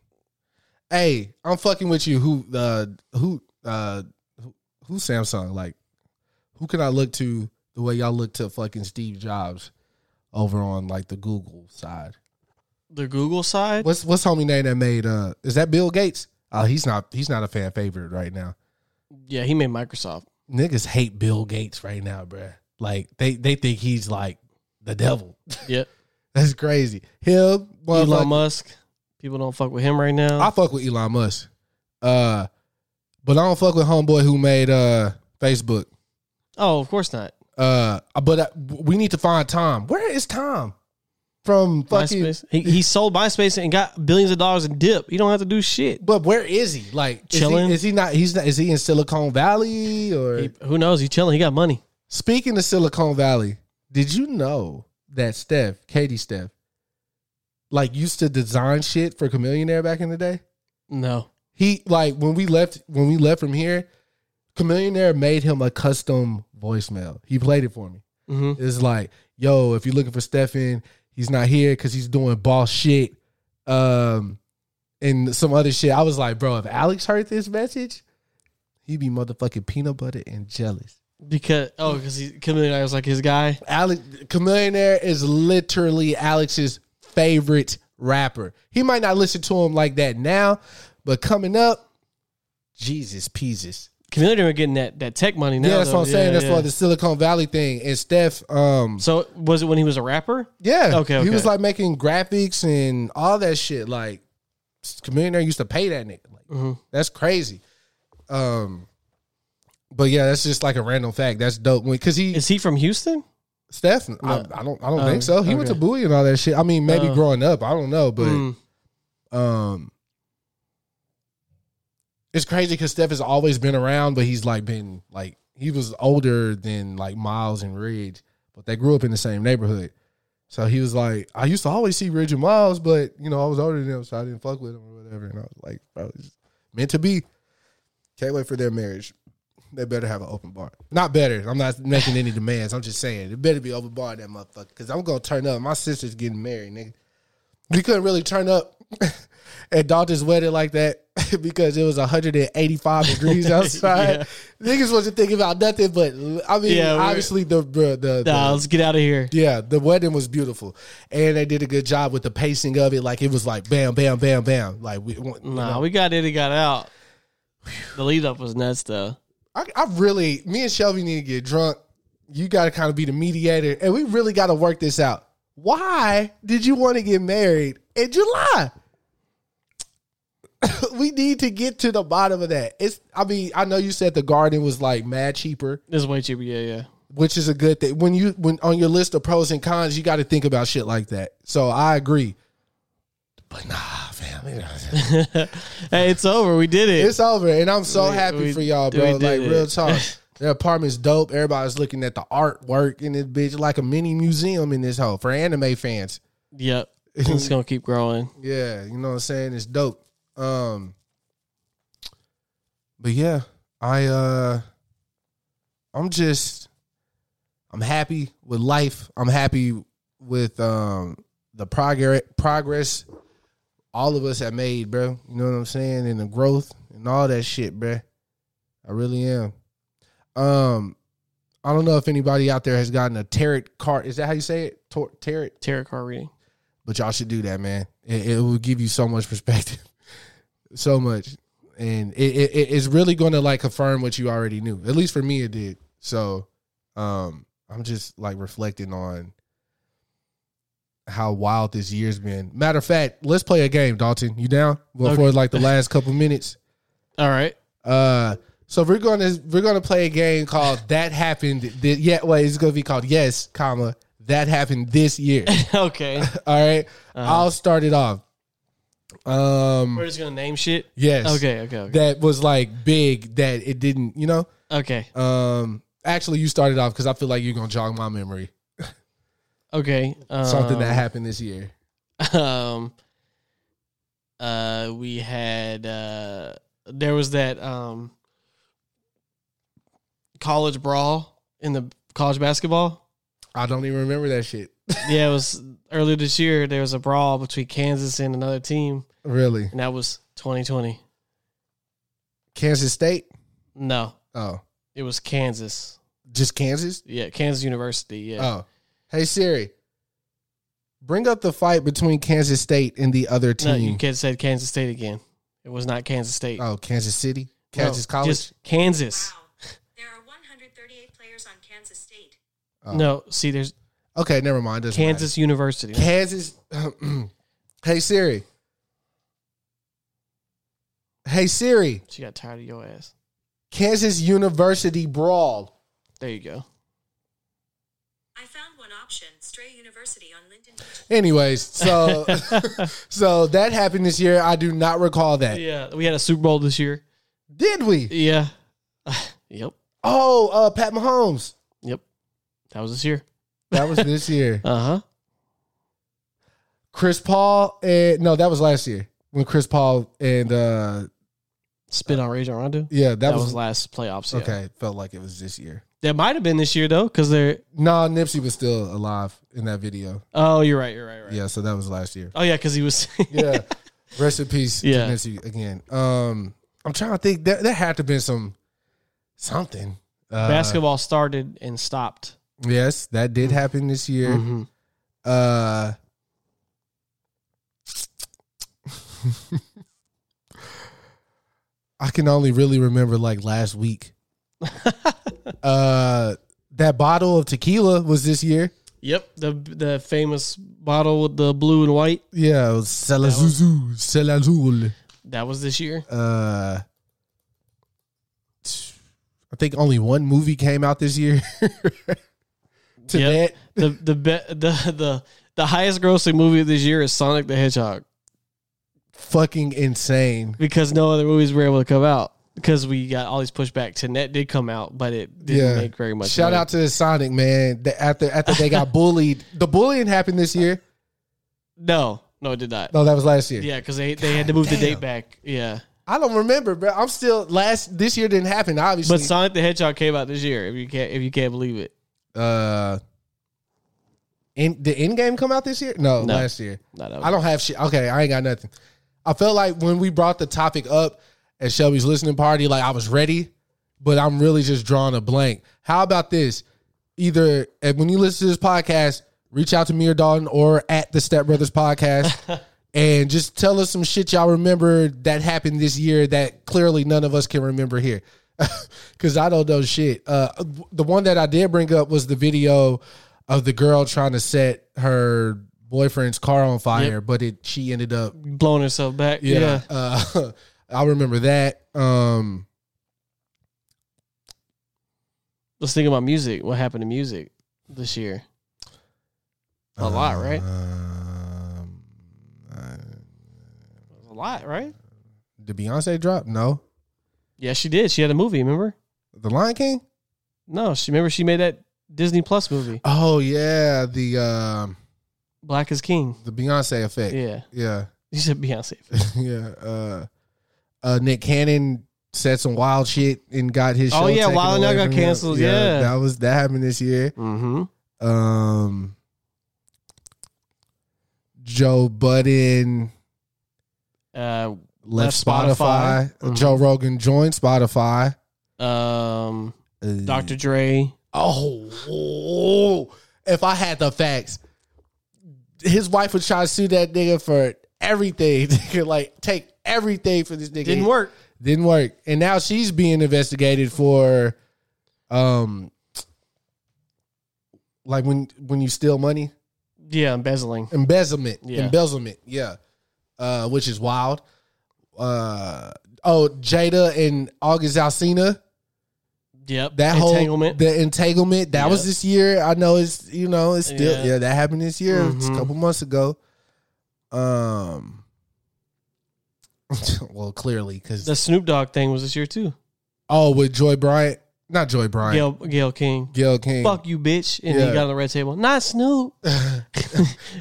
Hey, I'm fucking with you. Who uh who uh who, who Samsung? Like who can I look to the way y'all look to fucking Steve Jobs over on like the Google side? The Google side. What's what's homie name that made uh is that Bill Gates? Oh, he's not he's not a fan favorite right now. Yeah, he made Microsoft. Niggas hate Bill Gates right now, bruh. Like they they think he's like the devil. Yep. [LAUGHS] That's crazy. Him, Elon motherfucker- Musk. People don't fuck with him right now. I fuck with Elon Musk. Uh but I don't fuck with homeboy who made uh Facebook. oh, of course not. Uh but uh, we need to find Tom. Where is Tom? From fucking MySpace. He, he sold MySpace and got billions of dollars in dip. You don't have to do shit. but where is he? Like is he- Chilling? Is he, not he's not is he in Silicon Valley or He, who knows? He chilling. He got money. Speaking of Silicon Valley, did you know that Steph, Katie Steph, like used to design shit for Chamillionaire back in the day? No. He like when we left when we left from here, Chamillionaire made him a custom voicemail. He played it for me. Mhm. It's like, yo, if you're looking for Stefan, he's not here because he's doing boss shit. Um and some other shit. I was like, bro, if Alex heard this message, he'd be motherfucking peanut butter and jealous. Because oh, because he Chameleon was like his guy. Alex Chamillionaire is literally Alex's favorite rapper. He might not listen to him like that now, but coming up, Jesus pieces. Chameleon were getting that that tech money now. yeah, that's though. what I'm saying. Yeah, that's yeah. for the Silicon Valley thing. And Steph, um, So was it when he was a rapper? yeah, Okay, he was like making graphics and all that shit. Like Chamillionaire used to pay that nigga. Like Mhm. that's crazy. Um, but yeah, that's just like a random fact. That's dope because he Is he from Houston? Steph, I, I don't, I don't Oh, think so. He went to okay. Bowie and all that shit. I mean, maybe Oh. growing up, I don't know, but Mm. um, it's crazy because Steph has always been around, but he's like been like he was older than like Miles and Ridge, but they grew up in the same neighborhood. So he was like, I used to always see Ridge and Miles, but you know I was older than them, so I didn't fuck with them or whatever. And I was like, bro, it's meant to be. Can't wait for their marriage. They better have an open bar. Not better. I'm not making any demands. I'm just saying it better be open bar that motherfucker. Because I'm gonna turn up. My sister's getting married, nigga. We couldn't really turn up [LAUGHS] at Dalton's wedding like that [LAUGHS] because it was 185 degrees [LAUGHS] outside. Niggas wasn't thinking about nothing, but I mean, Yeah, obviously the the, the, Nah, the let's get out of here. yeah, the wedding was beautiful, and they did a good job with the pacing of it. Like it was like bam, bam, bam, bam. Like we, you Nah, know. we got in and got out. The lead up was nuts though. I, I really, me and Shelby need to get drunk. You got to kind of be the mediator, and we really got to work this out. Why did you want to get married in July? [COUGHS] we need to get to the bottom of that. It's, I mean, I know you said the garden was like mad cheaper. Is way cheaper. Yeah, yeah. which is a good thing. When you when on your list of pros and cons, you got to think about shit like that. So I agree. But nah, fam, [LAUGHS] Hey, it's over. We did it. it's over, and I'm so We- happy we- for y'all, bro. Like it. real [LAUGHS] talk. The apartment's dope. Everybody's looking at the artwork in this bitch, like a mini museum in this hole for anime fans. yep. It's gonna keep growing. [LAUGHS] Yeah, you know what I'm saying? It's dope. Um But yeah, I uh I'm just I'm happy with life. I'm happy with um the progress progress all of us have made, bro. You know what I'm saying? And the growth and all that shit, bro. I really am. Um I don't know if anybody out there has gotten a tarot card. Is that how you say it? Tor- tarot? Tarot card reading. but y'all should do that, man. It, it will give you so much perspective, [LAUGHS] so much, and it, it it's really going to like confirm what you already knew. At least for me, it did. So, um, I'm just like reflecting on how wild this year's been. Matter of fact, let's play a game, Dalton. You down? Well, for Okay. like the last couple minutes. All right. Uh, so we're gonna we're gonna play a game called That Happened. Th- yeah, wait, it's gonna be called Yes, comma That Happened This Year. [LAUGHS] okay. [LAUGHS] All right, I'll start it off. Um, We're just gonna name shit. yes, Okay. Okay. Okay. that was like big that it didn't, you know. Okay. Um, actually, you started off because I feel like you're gonna jog my memory. Okay. Um, Something that happened this year. um uh we had uh there was that um college brawl in the college basketball I don't even remember that shit. [LAUGHS] yeah it was earlier this year there was a brawl between kansas and another team Really, and that was 2020 Kansas State? no Oh, it was kansas just Kansas? yeah kansas university yeah Oh, hey Siri, bring up the fight between Kansas State and the other no team. you can said kansas state again it was not kansas state oh, Kansas City, No, Kansas College. just kansas There are 138 players on Kansas State. Oh. no see there's Okay, never mind. Doesn't matter. kansas university Kansas. [CLEARS THROAT] hey Siri. Hey Siri. she got tired of your ass Kansas University brawl. there you go I found one option, Stray University on Linden Beach. Anyways, so [LAUGHS] [LAUGHS] so that happened this year. I do not recall that. Yeah, we had a Super Bowl this year. Did we? Yeah. [SIGHS] yep. Oh, uh, Pat Mahomes. Yep. That was this year. That was this [LAUGHS] year. Uh huh. Chris Paul and no, that was last year when Chris Paul and uh Spit on Rajon Rondo. yeah, that, That, was, was, last playoffs. Yeah. okay. Felt like it was this year. That might have been this year though, because they're. No, Nipsey was still alive in that video. Oh, you're right. You're right. Right. Yeah, so that was last year. Oh yeah, because he was. [LAUGHS] Yeah. Rest in peace, Yeah. to Nipsey again. Um, I'm trying to think. That there had to been some something. Uh, Basketball started and stopped. Yes, that did happen this year. Mhm. Uh, [LAUGHS] I can only really remember like last week. [LAUGHS] uh, that bottle of tequila was this year. Yep. The the famous bottle with the blue and white. Yeah, it was Clase Azul. That was this year. Uh, I think only one movie came out this year. [LAUGHS] to Yep. The the be, the the the highest grossing movie of this year is Sonic the Hedgehog fucking insane. because no other movies were able to come out because we got all these pushback. Tenet did come out, but it didn't Yeah. make very much. Shout money. out to the Sonic man. The- After after they got [LAUGHS] bullied, the bullying happened this year. No, no, it did not. No, that was last year. Yeah, because they, they had to move the date back. Yeah, I don't remember, bro. I'm still last. This year didn't happen, obviously. but Sonic the Hedgehog came out this year. If you can't, if you can't believe it, uh, in the end game come out this year? No, No. last year. No, was- I don't have shit. Okay, I ain't got nothing. I felt like when we brought the topic up at Shelby's listening party, like I was ready, but I'm really just drawing a blank. How about this? Either when you listen to this podcast, reach out to me or Dalton or at the Step Brothers podcast. [LAUGHS] And just tell us some shit y'all remember that happened this year that clearly none of us can remember here. [LAUGHS] Cause I don't know shit. Uh, the one that I did bring up was the video of the girl trying to set her boyfriend's car on fire, Yep. but it she ended up blowing herself back. yeah. Yeah, Uh, [LAUGHS] I remember that. Um, let's think about music. What happened to music this year? A lot, right? Um, A lot, right? did Beyonce drop? No. Yeah, she did. She had a movie. Remember? The Lion King? No, she remember she made that Disney Plus movie, Oh yeah, the um Black is King. the Beyonce effect. Yeah, Yeah. you said Beyonce. [LAUGHS] yeah. Uh uh Nick Cannon said some wild shit and got his show Oh, yeah, taken Wild 'N got canceled, yeah. That was that happened this year. Mm-hmm. Um Joe Budden Uh, left Left Spotify. Spotify. Mhm. Joe Rogan joined Spotify. um, Uh, Dr. Dre. Oh, oh, if I had the facts, his wife would try to sue that nigga for everything. [LAUGHS] Nigga, like take everything for this nigga. Didn't work. Didn't work. And now she's being investigated for um like when when you steal money. Yeah, embezzling. Embezzlement. Yeah. Embezzlement, yeah. Uh, which is wild. Uh oh, Jada and August Alsina. Yep. That whole entanglement. the entanglement that was this year. I know it's you know it's still Yeah. yeah, that happened this year. It's a Mhm. couple months ago. Um, [LAUGHS] well, clearly because the Snoop Dogg thing was this year too. oh, with Joy Bryant, not Joy Bryant, Gayle Gayle King. Gayle King. Fuck you, bitch. And then Yeah. he got on the red table. Not Snoop. yeah. [LAUGHS]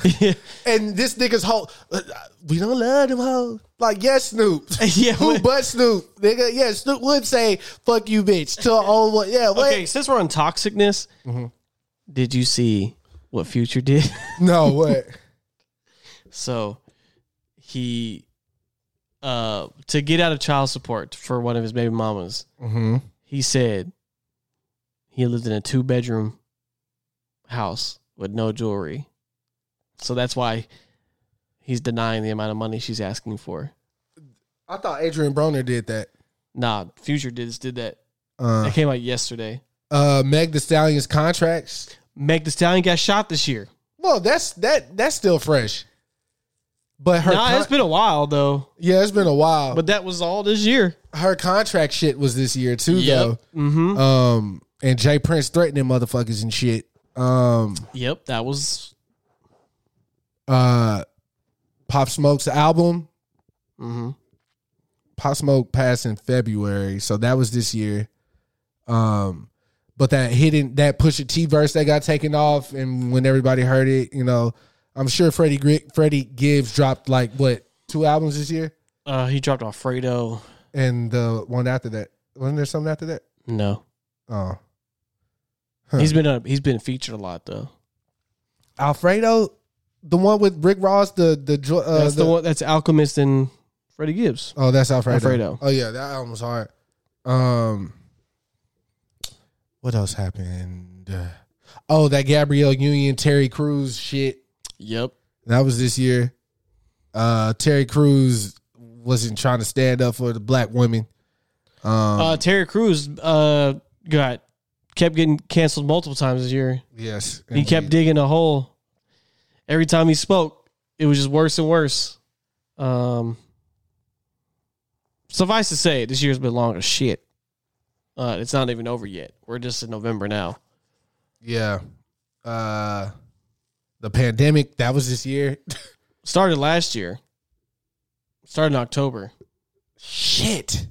[LAUGHS] And this nigga's whole uh, we don't love them hoes. Like yes, Snoop. Yeah, Who but Snoop? Nigga, yeah, Snoop would say "fuck you, bitch" to an old one. Yeah, what? Okay, since we're on toxicness, Mm-hmm. did you see what Future did? No, what? So he uh to get out of child support for one of his baby mamas, mm-hmm. he said he lived in a two bedroom house with no jewelry. So that's why he's denying the amount of money she's asking for. I thought Adrien Broner did that. Nah, Future did did that. Uh, That came out yesterday. uh, Meg Thee Stallion's contracts. Meg Thee Stallion got shot this year. Well, that's that that's still fresh. But her nah, con- it's been a while though. yeah, it's been a while. But that was all this year. her contract shit was this year too, Mm-hmm. though. Um, and J. Prince threatening motherfuckers and shit. Um, Yep, that was. uh, Pop Smoke's album. Mm-hmm. Pop Smoke passed in February, so that was this year. Um, but that hidden that Pusha T verse that got taken off, and when everybody heard it, you know, I'm sure Freddie Gri- Freddie Gibbs dropped like what two albums this year, Uh, he dropped Alfredo. and the one after that wasn't there something after that? No, Oh, Huh. he's been a, he's been featured a lot though. Alfredo, the one with Rick Ross, the the uh, that's the, one. That's Alchemist and Freddie Gibbs. Oh, that's Alfredo. Alfredo. Oh yeah, that album was hard. Um, what else happened? Uh, oh, that Gabrielle Union Terry Crews shit. Yep. That was this year. Uh, Terry Crews wasn't trying to stand up for the black women. Um, Uh, Terry Crews uh got kept getting canceled multiple times this year. yes, He kept digging a hole. Every time he spoke, it was just worse and worse. Um, suffice to say, this year's been long as shit. Uh, it's not even over yet. We're just in November now. Yeah. Uh, the pandemic that was this year. [LAUGHS] Started last year. Started in October. shit.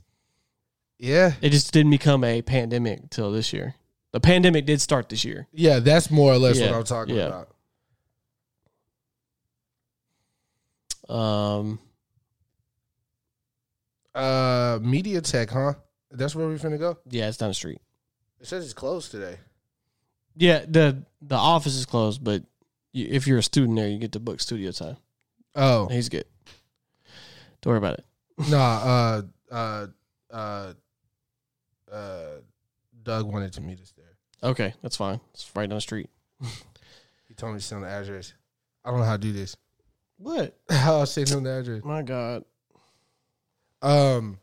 Yeah. It just didn't become a pandemic till this year. The pandemic did start this year. Yeah, that's more or less Yeah, what I'm talking yeah. about. Um, Uh, Media Tech, huh? That's where we're finna go. yeah, it's down the street. It says it's closed today. Yeah, the the office is closed, but you, if you're a student there, you get to book studio time. Oh He's good. Don't worry about it. [LAUGHS] nah. Uh, uh, uh, uh, Doug wanted to meet us there. Okay, that's fine. It's right down the street. [LAUGHS] He told me to send the address. I don't know how to do this. What? How [LAUGHS] I'll send him the address. My God. Um,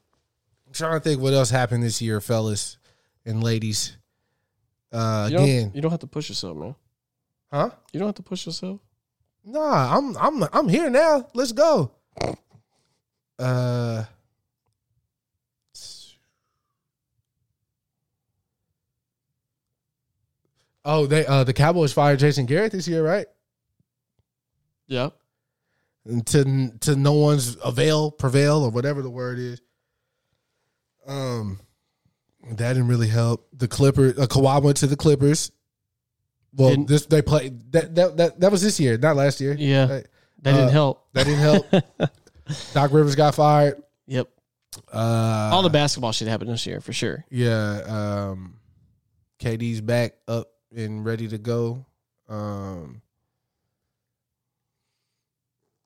I'm trying to think what else happened this year, fellas and ladies. Uh, You again, you don't have to push yourself, man. Huh? You don't have to push yourself. Nah, I'm I'm I'm here now. Let's go. Uh Oh, they uh the Cowboys fired Jason Garrett this year, right? Yeah. And to to no one's avail, prevail, or whatever the word is. Um, that didn't really help. The Clippers, uh, Kawhi went to the Clippers. Well, Didn't- this they played that that that that was this year, not last year. Yeah. That, That didn't Uh, help. that didn't help. [LAUGHS] Doc Rivers got fired. Yep. Uh, All the basketball shit happened this year for sure. Yeah, um KD's back up and ready to go. Um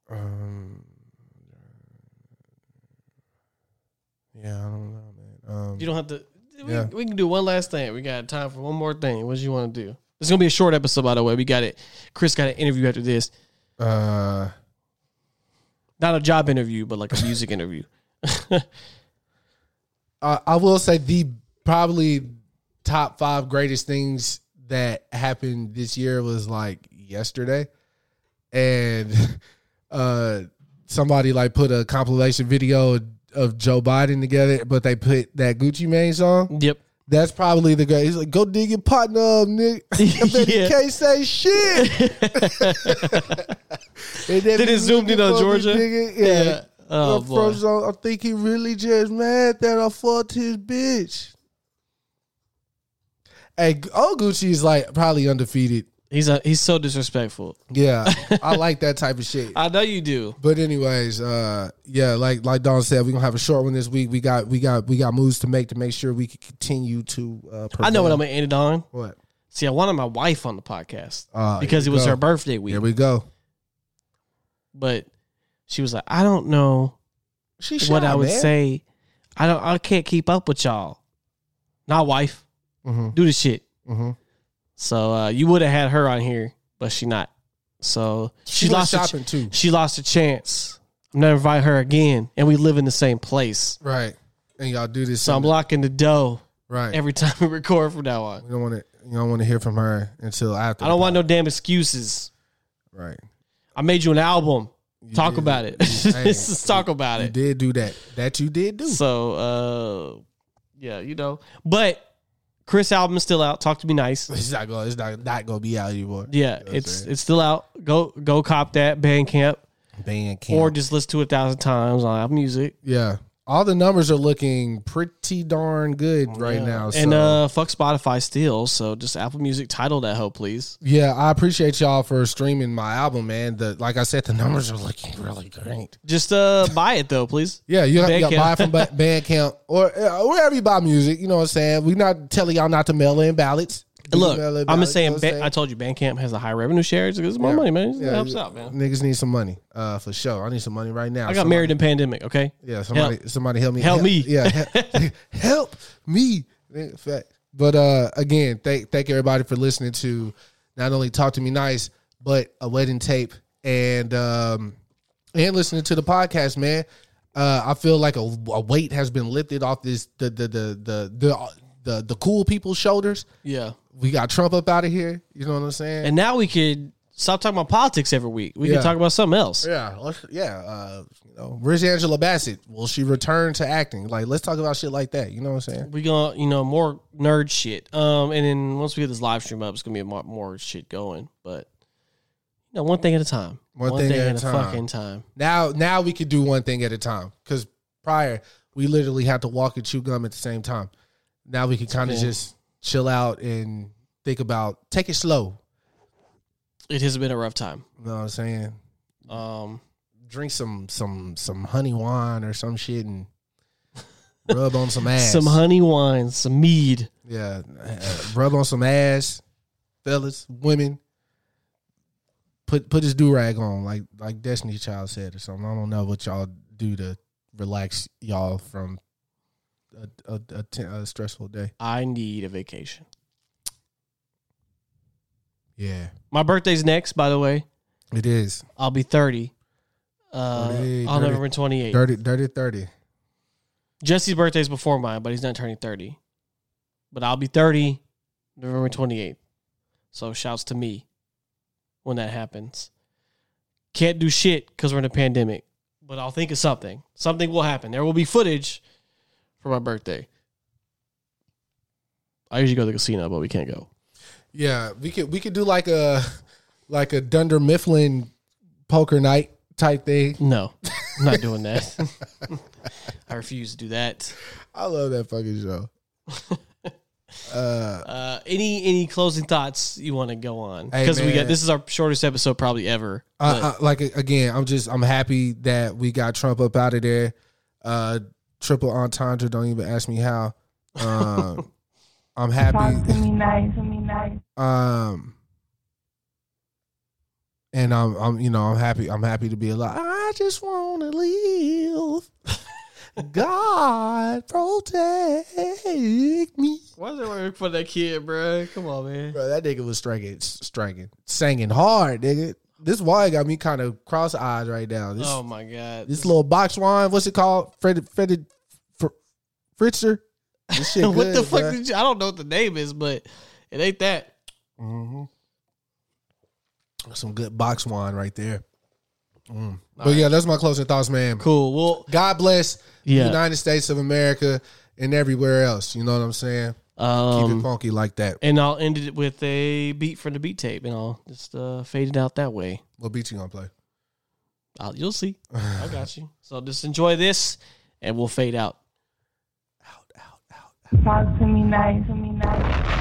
um Yeah, I don't know, man. Um You don't have to. We, Yeah. we can do one last thing. We got time for one more thing. What do you want to do? Is gonna be a short episode, by the way. We got it. Chris got an interview after this. uh Not a job interview, but like a music [LAUGHS] interview. I, [LAUGHS] I will say the probably top five greatest things that happened this year was like yesterday, and [LAUGHS] uh, somebody like put a compilation video of Joe Biden together, but they put that Gucci Mane song. Yep. That's probably the great. He's like, "Go dig your partner up, nigga." I bet Yeah. he can't say shit. [LAUGHS] And then Then it zoomed in on looking for me, Georgia? Yeah. Yeah. Oh, boy. song, I think he really just mad that I fucked his bitch. Hey, old Gucci is like probably undefeated. He's a, he's so disrespectful. Yeah, [LAUGHS] I like that type of shit. I know you do. But anyways, uh, yeah, like like Don said, we're gonna have a short one this week. We got we got we got moves to make to make sure we can continue to. Uh, I know what. I'm gonna end it on. What? See, I wanted my wife on the podcast Ah, because it was go. her birthday week. Here we go. but she was like, I don't know She what I would man. say. I don't. I can't keep up with y'all. Not wife. Mhm. Do the shit. Mhm. So uh, you would have had her on here, but she not. So She she, lost. A shopping, ch- too. She lost a chance. I'm never invite her again, and we live in the same place. Right, and y'all do this. So I'm blocking the dough right. every [LAUGHS] time we record from now on. you don't want to. You don't want to hear from her until after. I don't want no damn excuses. Right. I made you an album. Talk did. about it. You- [LAUGHS] hey, Let's talk about You it. did do that. That you did do. So, uh, yeah, you know. But Chris album is still out. Talk to me nice. It's not going. It's not not going to be out anymore. Yeah, You know it's it's still out. Go go cop that Bandcamp band camp. or just listen to it a thousand times on Apple Music. yeah, all the numbers are looking pretty darn good right Yeah. now. So. And uh, fuck Spotify still. So just Apple Music title that hoe, please. yeah, I appreciate y'all for streaming my album, man. The like I said, the numbers are looking really great. Just uh, [LAUGHS] buy it though, please. Yeah, you got to Bandcamp. buy it from [LAUGHS] Bandcamp or uh, wherever you buy music. You know what I'm saying? We're not telling y'all not to mail in ballots. Look, can mail in I'm just saying. you know what I'm I told you, Bandcamp has a high revenue share. It's, it's more Yeah. money, man. It Yeah, helps yeah. out, man. Niggas need some money, uh, for sure. I need some money right now. I got Somebody- married in pandemic. Okay. Yeah, somebody, somebody help me. Help me. Yeah, help, [LAUGHS] [LAUGHS] help me. But uh, again, thank thank everybody for listening to not only talk to me nice, but a wedding tape and um and listening to the podcast, man. Uh, I feel like a, a weight has been lifted off this the the the the the the, the cool people's shoulders. Yeah. We got Trump up out of here. You know what I'm saying? And now we could stop talking about politics every week. We Yeah. can talk about something else. Yeah, let's, yeah. Uh, you know, where's Angela Bassett? Will she return to acting? Like, let's talk about shit like that. You know what I'm saying? We gonna, you know, more nerd shit. Um, and then once we get this live stream up, it's gonna be more, more shit going. But you know, one thing at a time. One thing at a time. fucking time. Now, now we could do one thing at a time. Because prior, we literally had to walk and chew gum at the same time. Now we can kind of just chill out and think about take it slow. It has been a rough time. You know what I'm saying? Um, Drink some some some honey wine or some shit and [LAUGHS] rub on some ass. some honey wine, some mead. Yeah, uh, rub on some ass, fellas, women. Put put his do rag on, like like Destiny Child said or something. I don't know what y'all do to relax y'all from a, a, a, ten- a stressful day. I need a vacation. Yeah, My birthday's next, by the way. it is I'll be 30 uh, on November 28th. dirty, dirty, thirty. Jesse's birthday's before mine, but he's not turning 30. But I'll be 30 November 28th. So shouts to me when that happens. Can't do shit because we're in a pandemic, but I'll think of something. Something will happen. There will be footage for my birthday. I usually go to the casino, but we can't go. Yeah, we could we could do like a like a Dunder Mifflin poker night type thing. No, I'm not doing that. [LAUGHS] I refuse to do that. I love that fucking show. [LAUGHS] Uh, uh, any any closing thoughts you want to go on? Hey, Because we got this is our shortest episode probably ever. I, but- like again, I'm just I'm happy that we got Trump up out of there. Triple entendre. Don't even ask me how. Um, [LAUGHS] I'm happy. Me nice. Me nice. Um, and I'm I'm you know I'm happy I'm happy to be alive. I just want to live. [LAUGHS] God protect me. Why is it working for that kid, bro? Come on, man. Bro, that nigga was striking, striking, singing hard, nigga. This why got me kind of cross eyed right now. This, Oh my god. this little box wine, what's it called? Fred, Fred, Fr- Fritzer. This shit [LAUGHS] what good, the fuck did you, I don't know what the name is, but it ain't that. Mm-hmm. Some good box wine right there. Mm. But yeah, that's my closing thoughts, man. Cool. Well, God bless Yeah. the United States of America and everywhere else. You know what I'm saying? Keep it um, funky like that. and I'll end it with a beat from the beat tape, and I'll just uh, fade it out that way. What beat you gonna play? I'll, you'll see. [LAUGHS] I got you. So just enjoy this, and we'll fade out. Out, out, out. Talk to me nice, Talk to me nice.